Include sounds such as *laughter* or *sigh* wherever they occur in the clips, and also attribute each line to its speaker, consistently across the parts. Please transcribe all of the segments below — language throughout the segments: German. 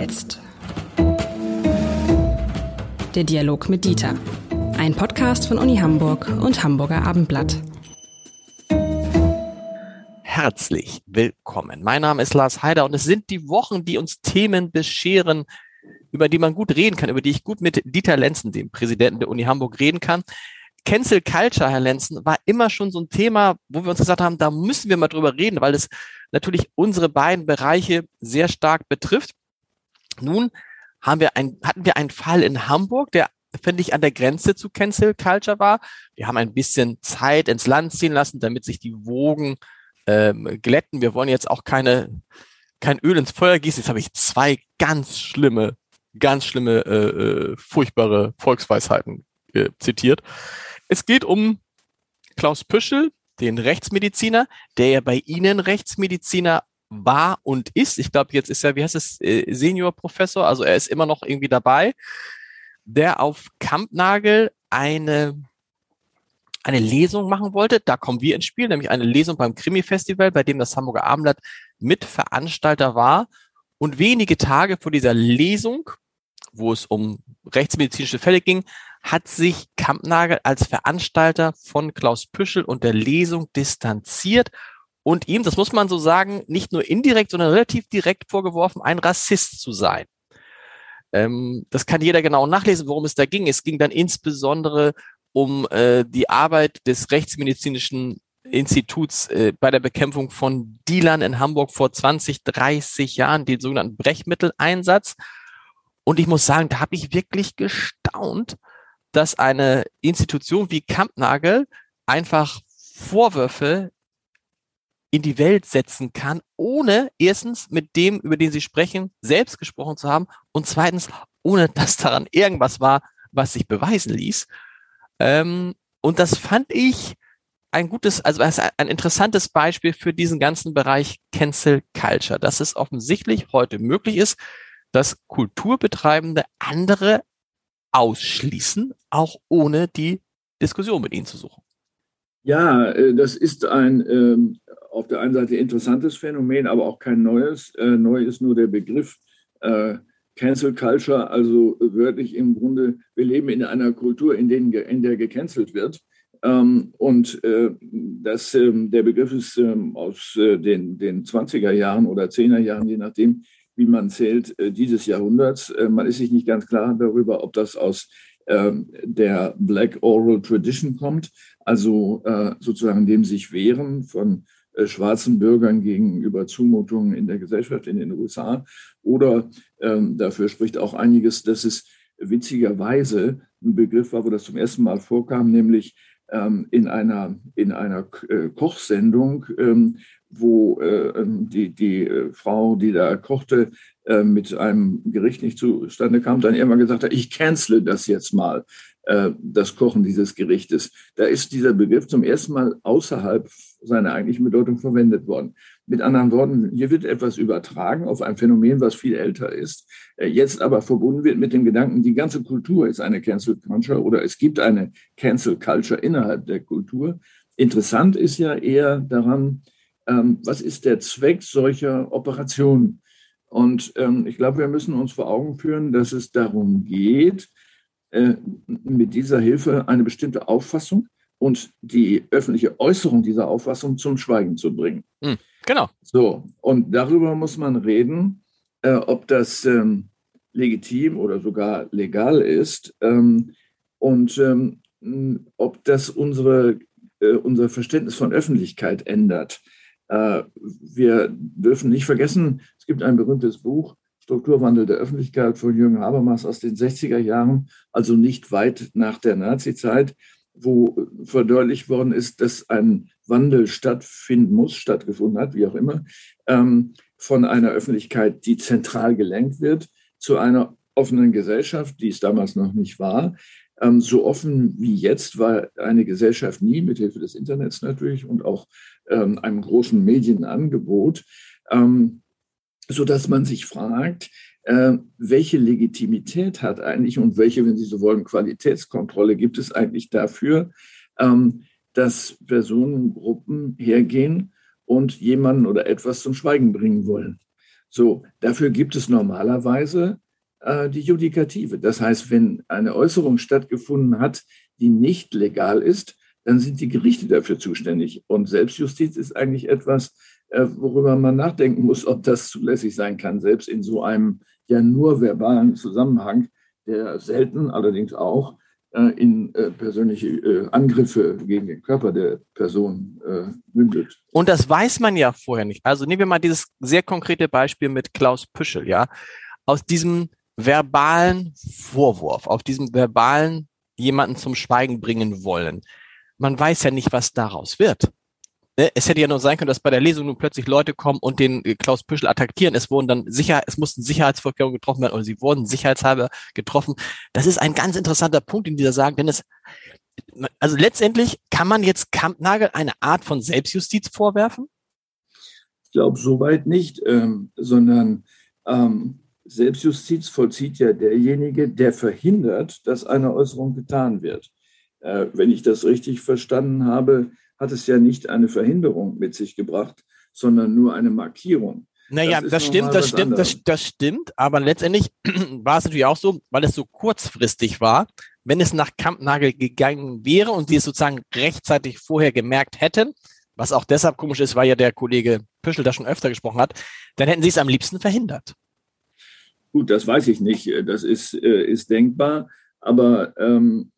Speaker 1: jetzt? Der Dialog mit Dieter. Ein Podcast von Uni Hamburg und Hamburger Abendblatt.
Speaker 2: Herzlich willkommen. Mein Name ist Lars Heider und es sind die Wochen, die uns Themen bescheren, über die man gut reden kann, über die ich gut mit Dieter Lenzen, dem Präsidenten der Uni Hamburg, reden kann. Cancel Culture, Herr Lenzen, war immer schon so ein Thema, wo wir uns gesagt haben, da müssen wir mal drüber reden, weil es natürlich unsere beiden Bereiche sehr stark betrifft. Nun haben wir ein, hatten wir einen Fall in Hamburg, der finde ich an der Grenze zu Cancel Culture war. Wir haben ein bisschen Zeit ins Land ziehen lassen, damit sich die Wogen ähm, glätten. Wir wollen jetzt auch keine kein Öl ins Feuer gießen. Jetzt habe ich zwei ganz schlimme, ganz schlimme, äh, äh, furchtbare Volksweisheiten äh, zitiert. Es geht um Klaus Püschel, den Rechtsmediziner, der ja bei Ihnen Rechtsmediziner war und ist. Ich glaube, jetzt ist er, wie heißt es, äh, Seniorprofessor, also er ist immer noch irgendwie dabei, der auf Kampnagel eine eine Lesung machen wollte. Da kommen wir ins Spiel, nämlich eine Lesung beim Krimi-Festival, bei dem das Hamburger Abendblatt Mitveranstalter war. Und wenige Tage vor dieser Lesung, wo es um rechtsmedizinische Fälle ging, hat sich Kampnagel als Veranstalter von Klaus Püschel und der Lesung distanziert und ihm, das muss man so sagen, nicht nur indirekt, sondern relativ direkt vorgeworfen, ein Rassist zu sein. Ähm, das kann jeder genau nachlesen, worum es da ging. Es ging dann insbesondere um äh, die Arbeit des Rechtsmedizinischen Instituts äh, bei der Bekämpfung von Dealern in Hamburg vor 20, 30 Jahren, den sogenannten Brechmitteleinsatz. Und ich muss sagen, da habe ich wirklich gestaunt, dass eine Institution wie Kampnagel einfach Vorwürfe in die Welt setzen kann, ohne erstens mit dem, über den sie sprechen, selbst gesprochen zu haben und zweitens, ohne *laughs* dass daran irgendwas war, was sich beweisen ließ. Ähm, und das fand ich ein gutes, also ein interessantes Beispiel für diesen ganzen Bereich Cancel Culture, dass es offensichtlich heute möglich ist, dass Kulturbetreibende andere ausschließen, auch ohne die Diskussion mit ihnen zu suchen.
Speaker 3: Ja, äh, das ist ein ähm, auf der einen Seite interessantes Phänomen, aber auch kein neues. Äh, neu ist nur der Begriff äh, Cancel Culture, also wörtlich im Grunde, wir leben in einer Kultur, in, der gecancelt wird. Ähm, und das, ähm, der Begriff ist aus den, den 20er Jahren oder 10er Jahren, je nachdem, wie man zählt, äh, dieses Jahrhunderts. Man ist sich nicht ganz klar darüber, ob das aus der Black Oral Tradition kommt, also äh, sozusagen dem sich wehren von schwarzen Bürgern gegenüber Zumutungen in der Gesellschaft in den USA. Oder ähm, dafür spricht auch einiges, dass es witzigerweise ein Begriff war, wo das zum ersten Mal vorkam, nämlich ähm, in einer, in einer Kochsendung, wo äh, ähm, die, die äh, Frau, die da kochte, äh, mit einem Gericht nicht zustande kam, dann immer gesagt hat, ich cancele das jetzt mal, äh, das Kochen dieses Gerichtes. Da ist dieser Begriff zum ersten Mal außerhalb seiner eigentlichen Bedeutung verwendet worden. Mit anderen Worten, hier wird etwas übertragen auf ein Phänomen, was viel älter ist, äh, jetzt aber verbunden wird mit dem Gedanken, die ganze Kultur ist eine Cancel Culture oder es gibt eine Cancel Culture innerhalb der Kultur. Interessant ist ja eher daran, ähm, was ist der Zweck solcher Operationen? Und ähm, ich glaube, wir müssen uns vor Augen führen, dass es darum geht, äh, mit dieser Hilfe eine bestimmte Auffassung und die öffentliche Äußerung dieser Auffassung zum Schweigen zu bringen.
Speaker 2: Hm, genau.
Speaker 3: So, und darüber muss man reden, äh, ob das ähm, legitim oder sogar legal ist ähm, und ähm, ob das unsere, äh, unser Verständnis von Öffentlichkeit ändert. Äh, wir dürfen nicht vergessen, es gibt ein berühmtes Buch, Strukturwandel der Öffentlichkeit von Jürgen Habermas aus den 60er Jahren, also nicht weit nach der Nazizeit, wo verdeutlicht worden ist, dass ein Wandel stattfinden muss, stattgefunden hat, wie auch immer, ähm, von einer Öffentlichkeit, die zentral gelenkt wird, zu einer offenen Gesellschaft, die es damals noch nicht war. Ähm, so offen wie jetzt war eine Gesellschaft nie, mit Hilfe des Internets natürlich und auch ähm, einem großen Medienangebot, ähm, sodass man sich fragt, äh, welche Legitimität hat eigentlich und welche, wenn Sie so wollen, Qualitätskontrolle gibt es eigentlich dafür, ähm, dass Personengruppen hergehen und jemanden oder etwas zum Schweigen bringen wollen. So, dafür gibt es normalerweise äh, die Judikative. Das heißt, wenn eine Äußerung stattgefunden hat, die nicht legal ist, dann sind die Gerichte dafür zuständig. Und Selbstjustiz ist eigentlich etwas, äh, worüber man nachdenken muss, ob das zulässig sein kann, selbst in so einem ja nur verbalen Zusammenhang, der selten allerdings auch äh, in äh, persönliche Angriffe gegen den Körper der Person mündet.
Speaker 2: Und das weiß man ja vorher nicht. Also nehmen wir mal dieses sehr konkrete Beispiel mit Klaus Püschel, ja. Aus diesem verbalen Vorwurf, auf diesem verbalen jemanden zum Schweigen bringen wollen. Man weiß ja nicht, was daraus wird. Ne? Es hätte ja nur sein können, dass bei der Lesung nun plötzlich Leute kommen und den äh, Klaus Püschel attackieren. Es wurden dann sicher, es mussten Sicherheitsvorkehrungen getroffen werden oder sie wurden sicherheitshalber getroffen. Das ist ein ganz interessanter Punkt in dieser Sagen, denn es, also letztendlich kann man jetzt Kampnagel eine Art von Selbstjustiz vorwerfen?
Speaker 3: Ich glaube soweit nicht, ähm, sondern ähm, Selbstjustiz vollzieht ja derjenige, der verhindert, dass eine Äußerung getan wird. Äh, wenn ich das richtig verstanden habe, hat es ja nicht eine Verhinderung mit sich gebracht, sondern nur eine Markierung.
Speaker 2: Naja, das, das stimmt, das stimmt, das, das stimmt. Aber letztendlich *clears throat* war es natürlich auch so, weil es so kurzfristig war, wenn es nach Kampnagel gegangen wäre und sie es sozusagen rechtzeitig vorher gemerkt hätten, was auch deshalb komisch ist, weil ja der Kollege Püschel da schon öfter gesprochen hat, dann hätten sie es am liebsten verhindert.
Speaker 3: Gut, das weiß ich nicht. Das ist, äh, ist denkbar. Aber ähm,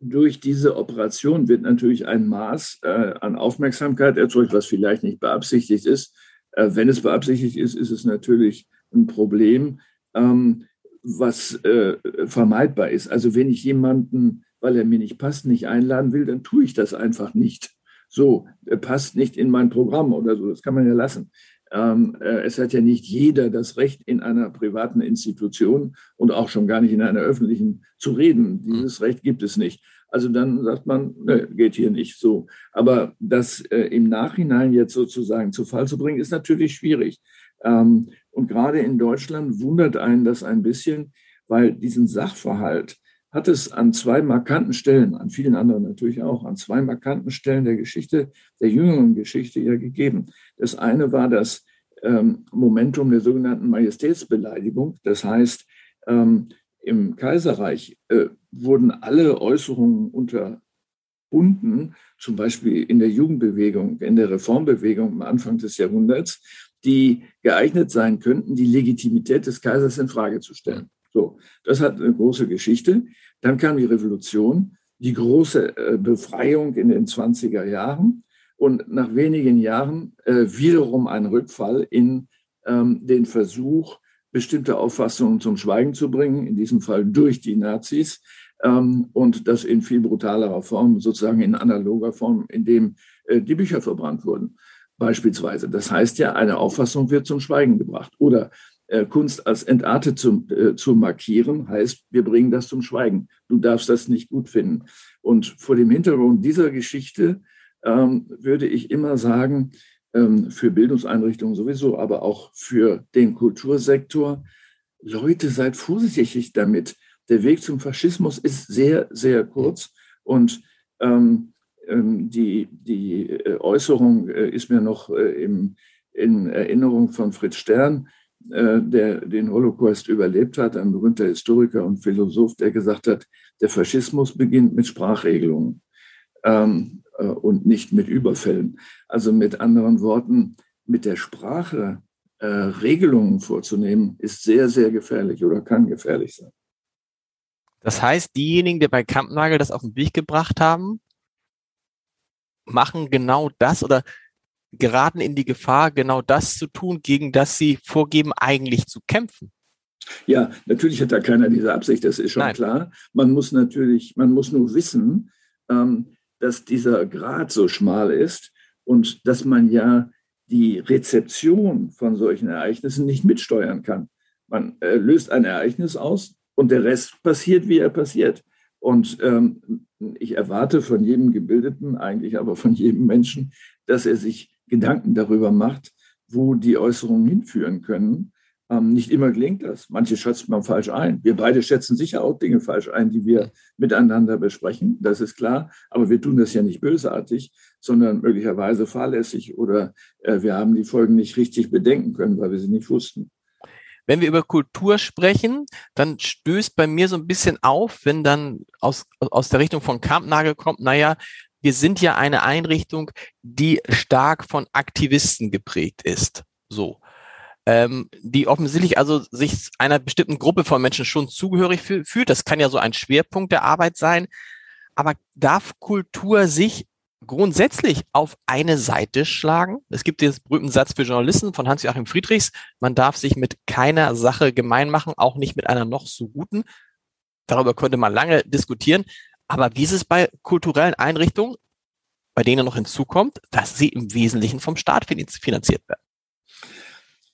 Speaker 3: durch diese Operation wird natürlich ein Maß äh, an Aufmerksamkeit erzeugt, was vielleicht nicht beabsichtigt ist. Äh, wenn es beabsichtigt ist, ist es natürlich ein Problem, ähm, was äh, vermeidbar ist. Also wenn ich jemanden, weil er mir nicht passt, nicht einladen will, dann tue ich das einfach nicht. So, er passt nicht in mein Programm oder so, das kann man ja lassen. Ähm, äh, es hat ja nicht jeder das Recht, in einer privaten Institution und auch schon gar nicht in einer öffentlichen zu reden. Hm. Dieses Recht gibt es nicht. Also dann sagt man, ne, geht hier nicht so. Aber das äh, im Nachhinein jetzt sozusagen zu Fall zu bringen, ist natürlich schwierig. Ähm, und gerade in Deutschland wundert einen das ein bisschen, weil diesen Sachverhalt hat es an zwei markanten Stellen, an vielen anderen natürlich auch, an zwei markanten Stellen der Geschichte, der jüngeren Geschichte ja gegeben. Das eine war das ähm, Momentum der sogenannten Majestätsbeleidigung. Das heißt, ähm, im Kaiserreich äh, wurden alle Äußerungen unterbunden, zum Beispiel in der Jugendbewegung, in der Reformbewegung am Anfang des Jahrhunderts, die geeignet sein könnten, die Legitimität des Kaisers in Frage zu stellen. So, das hat eine große Geschichte. Dann kam die Revolution, die große äh, Befreiung in den 20er Jahren und nach wenigen Jahren äh, wiederum ein Rückfall in ähm, den Versuch, bestimmte Auffassungen zum Schweigen zu bringen, in diesem Fall durch die Nazis ähm, und das in viel brutalerer Form, sozusagen in analoger Form, indem äh, die Bücher verbrannt wurden beispielsweise. Das heißt ja, eine Auffassung wird zum Schweigen gebracht. Oder Kunst als entartet zu, äh, zu markieren, heißt, wir bringen das zum Schweigen. Du darfst das nicht gut finden. Und vor dem Hintergrund dieser Geschichte ähm, würde ich immer sagen, ähm, für Bildungseinrichtungen sowieso, aber auch für den Kultursektor, Leute, seid vorsichtig damit. Der Weg zum Faschismus ist sehr, sehr kurz und ähm, ähm die, die äh, Äußerung äh, ist mir noch äh, im, in Erinnerung von Fritz Stern, äh, der den Holocaust überlebt hat, ein berühmter Historiker und Philosoph, der gesagt hat, der Faschismus beginnt mit Sprachregelungen ähm, äh, und nicht mit Überfällen. Also mit anderen Worten, mit der Sprache äh, Regelungen vorzunehmen, ist sehr, sehr gefährlich oder kann gefährlich sein.
Speaker 2: Das heißt, diejenigen, die bei Kampnagel das auf den Weg gebracht haben, machen genau das oder geraten in die Gefahr, genau das zu tun, gegen das sie vorgeben, eigentlich zu kämpfen.
Speaker 3: Ja, natürlich hat da keiner diese Absicht, das ist schon Nein. klar. Man muss natürlich, man muss nur wissen, ähm, dass dieser Grad so schmal ist und dass man ja die Rezeption von solchen Ereignissen nicht mitsteuern kann. Man äh, löst ein Ereignis aus und der Rest passiert, wie er passiert. Und ähm, ich erwarte von jedem Gebildeten, eigentlich aber von jedem Menschen, dass er sich Gedanken darüber macht, wo die Äußerungen hinführen können. Ähm, nicht immer gelingt das. Manche schätzt man falsch ein. Wir beide schätzen sicher auch Dinge falsch ein, die wir miteinander besprechen. Das ist klar. Aber wir tun das ja nicht bösartig, sondern möglicherweise fahrlässig oder äh, wir haben die Folgen nicht richtig bedenken können, weil wir sie nicht wussten.
Speaker 2: wenn wir über Kultur sprechen, dann stößt bei mir so ein bisschen auf, wenn dann aus, aus der Richtung von Kampnagel kommt, naja, wir sind ja eine Einrichtung, die stark von Aktivisten geprägt ist. So. Ähm, die offensichtlich also sich einer bestimmten Gruppe von Menschen schon zugehörig fühlt. Das kann ja so ein Schwerpunkt der Arbeit sein. Aber darf Kultur sich grundsätzlich auf eine Seite schlagen? Es gibt den berühmten Satz für Journalisten von Hans-Joachim Friedrichs, man darf sich mit keiner Sache gemein machen, auch nicht mit einer noch so guten. Darüber könnte man lange diskutieren. Aber wie ist es bei kulturellen Einrichtungen, bei denen noch hinzukommt, dass sie im Wesentlichen vom Staat finanziert werden?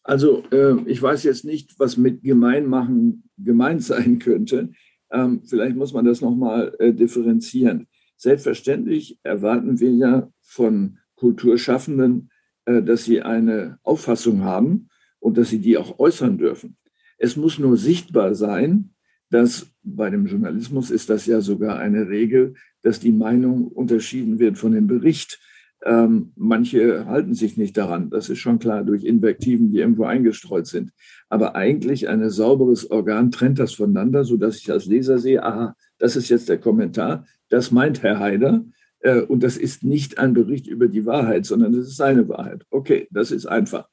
Speaker 3: Also äh, ich weiß jetzt nicht, was mit Gemeinmachen gemeint *laughs* sein könnte. Ähm, vielleicht muss man das nochmal äh, differenzieren. Selbstverständlich erwarten wir ja von Kulturschaffenden, äh, dass sie eine Auffassung haben und dass sie die auch äußern dürfen. Es muss nur sichtbar sein, dass bei dem Journalismus ist das ja sogar eine Regel, dass die Meinung unterschieden wird von dem Bericht. Ähm, manche halten sich nicht daran, das ist schon klar, durch Invektiven, die irgendwo eingestreut sind. Aber eigentlich ein sauberes Organ trennt das voneinander, sodass ich als Leser sehe, aha, das ist jetzt der Kommentar, das meint Herr Haider. Äh, und das ist nicht ein Bericht über die Wahrheit, sondern das ist seine Wahrheit. Okay, das ist einfach.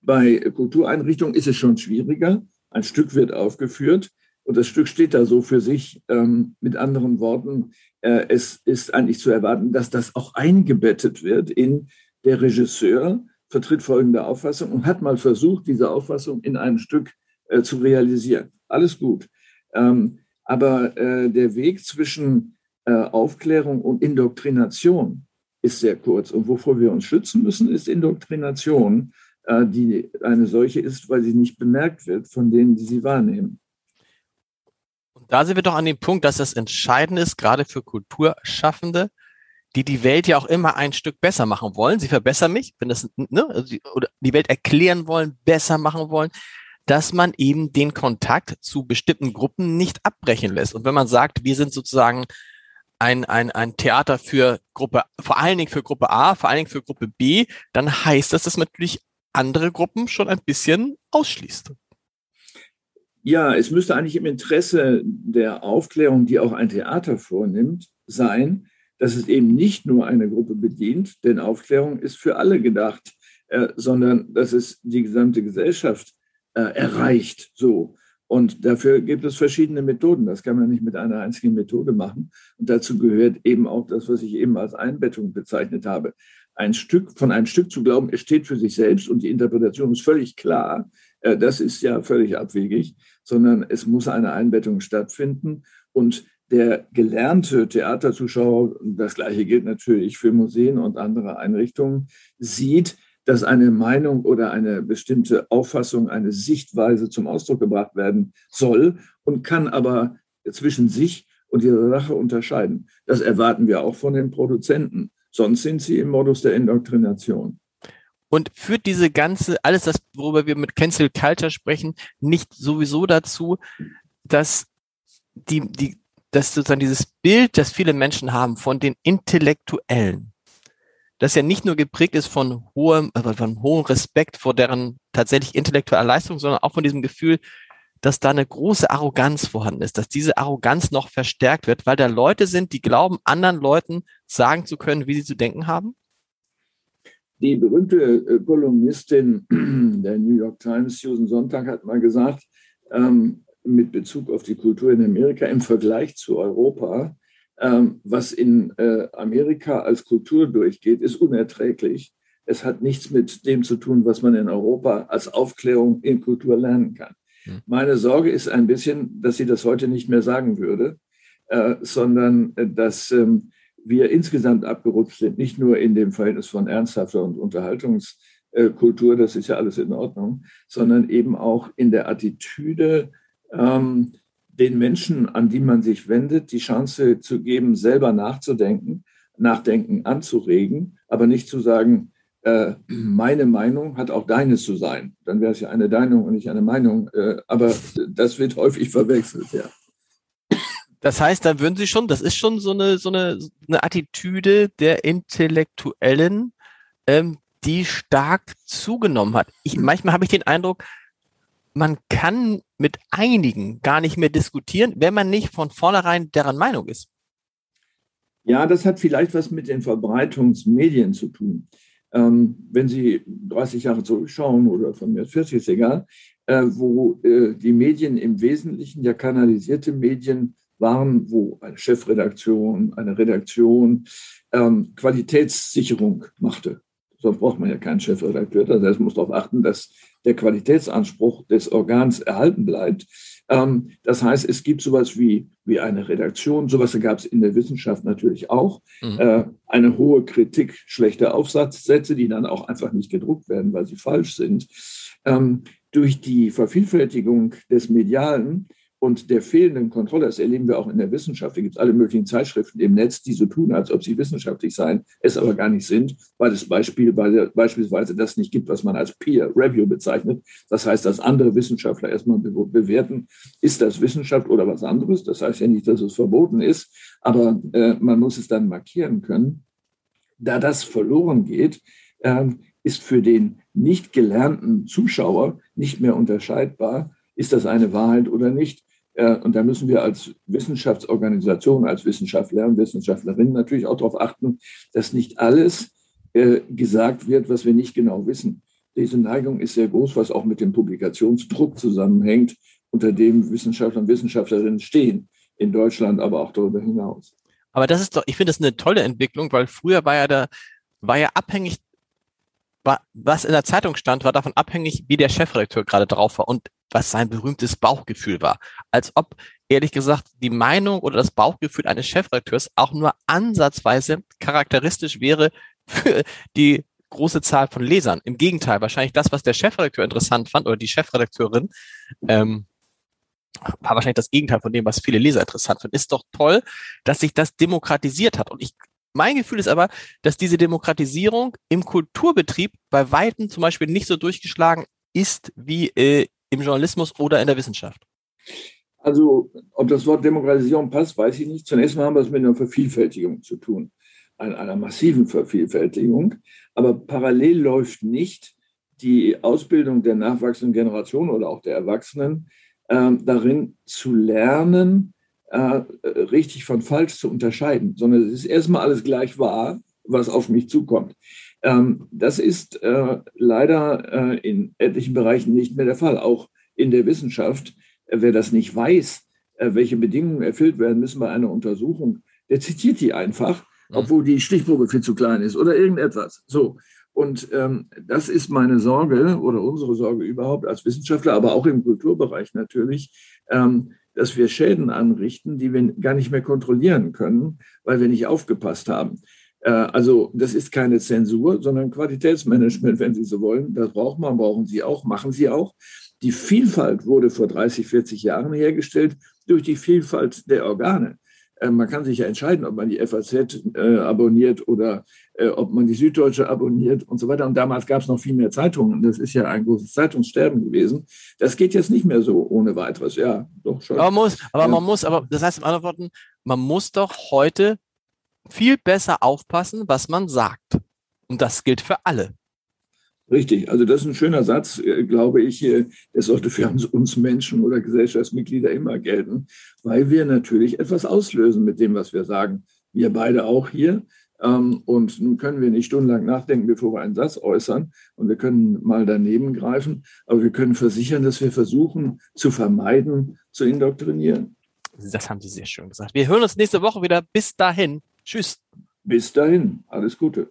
Speaker 3: Bei Kultureinrichtungen ist es schon schwieriger. Ein Stück wird aufgeführt. Und das Stück steht da so für sich. Ähm, mit anderen Worten, äh, es ist eigentlich zu erwarten, dass das auch eingebettet wird in der Regisseur vertritt folgende Auffassung und hat mal versucht, diese Auffassung in einem Stück äh, zu realisieren. Alles gut. Ähm, aber äh, der Weg zwischen äh, Aufklärung und Indoktrination ist sehr kurz. Und wovor wir uns schützen müssen, ist Indoktrination, äh, die eine solche ist, weil sie nicht bemerkt wird von denen, die sie wahrnehmen
Speaker 2: da sind wir doch an dem Punkt, dass das entscheidend ist, gerade für Kulturschaffende, die die Welt ja auch immer ein Stück besser machen wollen. Sie verbessern mich, wenn das, ne, also die, oder die Welt erklären wollen, besser machen wollen, dass man eben den Kontakt zu bestimmten Gruppen nicht abbrechen lässt. Und wenn man sagt, wir sind sozusagen ein, ein, ein Theater für Gruppe, vor allen Dingen für Gruppe A, vor allen Dingen für Gruppe B, dann heißt das, dass man natürlich andere Gruppen schon ein bisschen ausschließt.
Speaker 3: Ja, es müsste eigentlich im Interesse der Aufklärung, die auch ein Theater vornimmt, sein, dass es eben nicht nur eine Gruppe bedient, denn Aufklärung ist für alle gedacht, äh, sondern dass es die gesamte Gesellschaft äh, erreicht. So. Und dafür gibt es verschiedene Methoden. Das kann man nicht mit einer einzigen Methode machen. Und dazu gehört eben auch das, was ich eben als Einbettung bezeichnet habe. Ein Stück, von einem Stück zu glauben, es steht für sich selbst und die Interpretation ist völlig klar, äh, das ist ja völlig abwegig, sondern es muss eine Einbettung stattfinden. Und der gelernte Theaterzuschauer, das gleiche gilt natürlich für Museen und andere Einrichtungen, sieht, dass eine Meinung oder eine bestimmte Auffassung, eine Sichtweise zum Ausdruck gebracht werden soll und kann aber zwischen sich und dieser Sache unterscheiden. Das erwarten wir auch von den Produzenten. Sonst sind sie im Modus der Indoktrination
Speaker 2: und führt diese ganze, alles das, worüber wir mit Cancel Culture sprechen, nicht sowieso dazu, dass die, die, dass sozusagen dieses Bild, das viele Menschen haben von den Intellektuellen, das ja nicht nur geprägt ist von hohem, äh, von hohem Respekt vor deren tatsächlich intellektueller Leistung, sondern auch von diesem Gefühl, dass da eine große Arroganz vorhanden ist, dass diese Arroganz noch verstärkt wird, weil da Leute sind, die glauben, anderen Leuten sagen zu können, wie sie zu denken haben
Speaker 3: die berühmte äh, Kolumnistin *clears throat* der New York Times, Susan Sonntag, hat mal gesagt, ähm, mit Bezug auf die Kultur in Amerika im Vergleich zu Europa, ähm, was in äh, Amerika als Kultur durchgeht, ist unerträglich. Es hat nichts mit dem zu tun, was man in Europa als Aufklärung in Kultur lernen kann. Hm. Meine Sorge ist ein bisschen, dass sie das heute nicht mehr sagen würde, äh, sondern äh, dass ähm, wir insgesamt abgerutscht sind, nicht nur in dem Verhältnis von ernsthafter und Unterhaltungskultur, das ist ja alles in Ordnung, sondern eben auch in der Attitüde, ähm, den Menschen, an die man sich wendet, die Chance zu geben, selber nachzudenken, Nachdenken anzuregen, aber nicht zu sagen, äh, meine Meinung hat auch deine zu sein. Dann wäre es ja eine Deinung und nicht eine Meinung. Äh, aber das wird häufig verwechselt, ja.
Speaker 2: Das heißt, da würden Sie schon, das ist schon so eine, so eine, eine Attitüde der Intellektuellen, ähm, die stark zugenommen hat. Ich, manchmal habe ich den Eindruck, man kann mit einigen gar nicht mehr diskutieren, wenn man nicht von vornherein deren Meinung ist.
Speaker 3: Ja, das hat vielleicht was mit den Verbreitungsmedien zu tun. Ähm, wenn Sie 30 Jahre zurückschauen oder von mir 40 ist egal, äh, wo äh, die Medien im Wesentlichen ja kanalisierte Medien waren, wo eine Chefredaktion, eine Redaktion ähm, Qualitätssicherung machte. Sonst braucht man ja keinen Chefredakteur. Das heißt, man muss darauf achten, dass der Qualitätsanspruch des Organs erhalten bleibt. Ähm, das heißt, es gibt sowas wie, wie eine Redaktion, sowas gab es in der Wissenschaft natürlich auch. Mhm. Äh, eine hohe Kritik schlechter Aufsatzsätze, die dann auch einfach nicht gedruckt werden, weil sie falsch sind. Ähm, durch die Vervielfältigung des Medialen und der fehlenden Kontrolle, das erleben wir auch in der Wissenschaft. Da gibt alle möglichen Zeitschriften im Netz, die so tun, als ob sie wissenschaftlich seien, es aber gar nicht sind, weil es Beispiel, weil beispielsweise das nicht gibt, was man als Peer Review bezeichnet. Das heißt, dass andere Wissenschaftler erstmal bewerten, ist das Wissenschaft oder was anderes. Das heißt ja nicht, dass es verboten ist, aber äh, man muss es dann markieren können. Da das verloren geht, äh, ist für den nicht gelernten Zuschauer nicht mehr unterscheidbar, ist das eine Wahrheit oder nicht. Äh, und da müssen wir als Wissenschaftsorganisation, als Wissenschaftler und Wissenschaftlerinnen natürlich auch darauf achten, dass nicht alles äh, gesagt wird, was wir nicht genau wissen. Diese Neigung ist sehr groß, was auch mit dem Publikationsdruck zusammenhängt, unter dem Wissenschaftler und Wissenschaftlerinnen stehen, in Deutschland, aber auch darüber hinaus.
Speaker 2: Aber das ist doch, ich finde das eine tolle Entwicklung, weil früher war ja da, war ja abhängig, war, was in der Zeitung stand, war davon abhängig, wie der Chefredakteur gerade drauf war. Und was sein berühmtes Bauchgefühl war. Als ob, ehrlich gesagt, die Meinung oder das Bauchgefühl eines Chefredakteurs auch nur ansatzweise charakteristisch wäre für die große Zahl von Lesern. Im Gegenteil, wahrscheinlich das, was der Chefredakteur interessant fand oder die Chefredakteurin, ähm, war wahrscheinlich das Gegenteil von dem, was viele Leser interessant finden. Ist doch toll, dass sich das demokratisiert hat. Und ich, mein Gefühl ist aber, dass diese Demokratisierung im Kulturbetrieb bei Weitem zum Beispiel nicht so durchgeschlagen ist wie äh, im Journalismus oder in der Wissenschaft?
Speaker 3: Also, ob das Wort Demokratisierung passt, weiß ich nicht. Zunächst mal haben wir es mit einer Vervielfältigung zu tun, einer, einer massiven Vervielfältigung. Aber parallel läuft nicht die Ausbildung der nachwachsenden Generation oder auch der Erwachsenen äh, darin zu lernen, äh, richtig von falsch zu unterscheiden, sondern es ist erstmal alles gleich wahr, was auf mich zukommt. Ähm, das ist äh, leider äh, in etlichen Bereichen nicht mehr der Fall. Auch in der Wissenschaft, äh, wer das nicht weiß, äh, welche Bedingungen erfüllt werden müssen bei einer Untersuchung, der zitiert die einfach, mhm. obwohl die Stichprobe viel zu klein ist oder irgendetwas. So. Und ähm, das ist meine Sorge oder unsere Sorge überhaupt als Wissenschaftler, aber auch im Kulturbereich natürlich, ähm, dass wir Schäden anrichten, die wir gar nicht mehr kontrollieren können, weil wir nicht aufgepasst haben. Äh, also das ist keine Zensur, sondern Qualitätsmanagement, wenn Sie so wollen. Das braucht man, brauchen Sie auch, machen Sie auch. Die Vielfalt wurde vor 30, 40 Jahren hergestellt durch die Vielfalt der Organe. Äh, man kann sich ja entscheiden, ob man die FAZ äh, abonniert oder äh, ob man die Süddeutsche abonniert und so weiter. Und damals gab es noch viel mehr Zeitungen. Das ist ja ein großes Zeitungssterben gewesen. Das geht jetzt nicht mehr so ohne weiteres. Ja,
Speaker 2: doch schon. Aber man muss, aber ja. man muss, aber das heißt in anderen Worten, man muss doch heute viel besser aufpassen, was man sagt. Und das gilt für alle.
Speaker 3: Richtig, also das ist ein schöner Satz, äh, glaube ich. Der sollte für uns Menschen oder Gesellschaftsmitglieder immer gelten, weil wir natürlich etwas auslösen mit dem, was wir sagen. Wir beide auch hier. Ähm, und nun können wir nicht stundenlang nachdenken, bevor wir einen Satz äußern. Und wir können mal daneben greifen. Aber wir können versichern, dass wir versuchen zu vermeiden, zu indoktrinieren.
Speaker 2: Das haben Sie sehr schön gesagt. Wir hören uns nächste Woche wieder. Bis dahin. Tschüss.
Speaker 3: Bis dahin, alles Gute.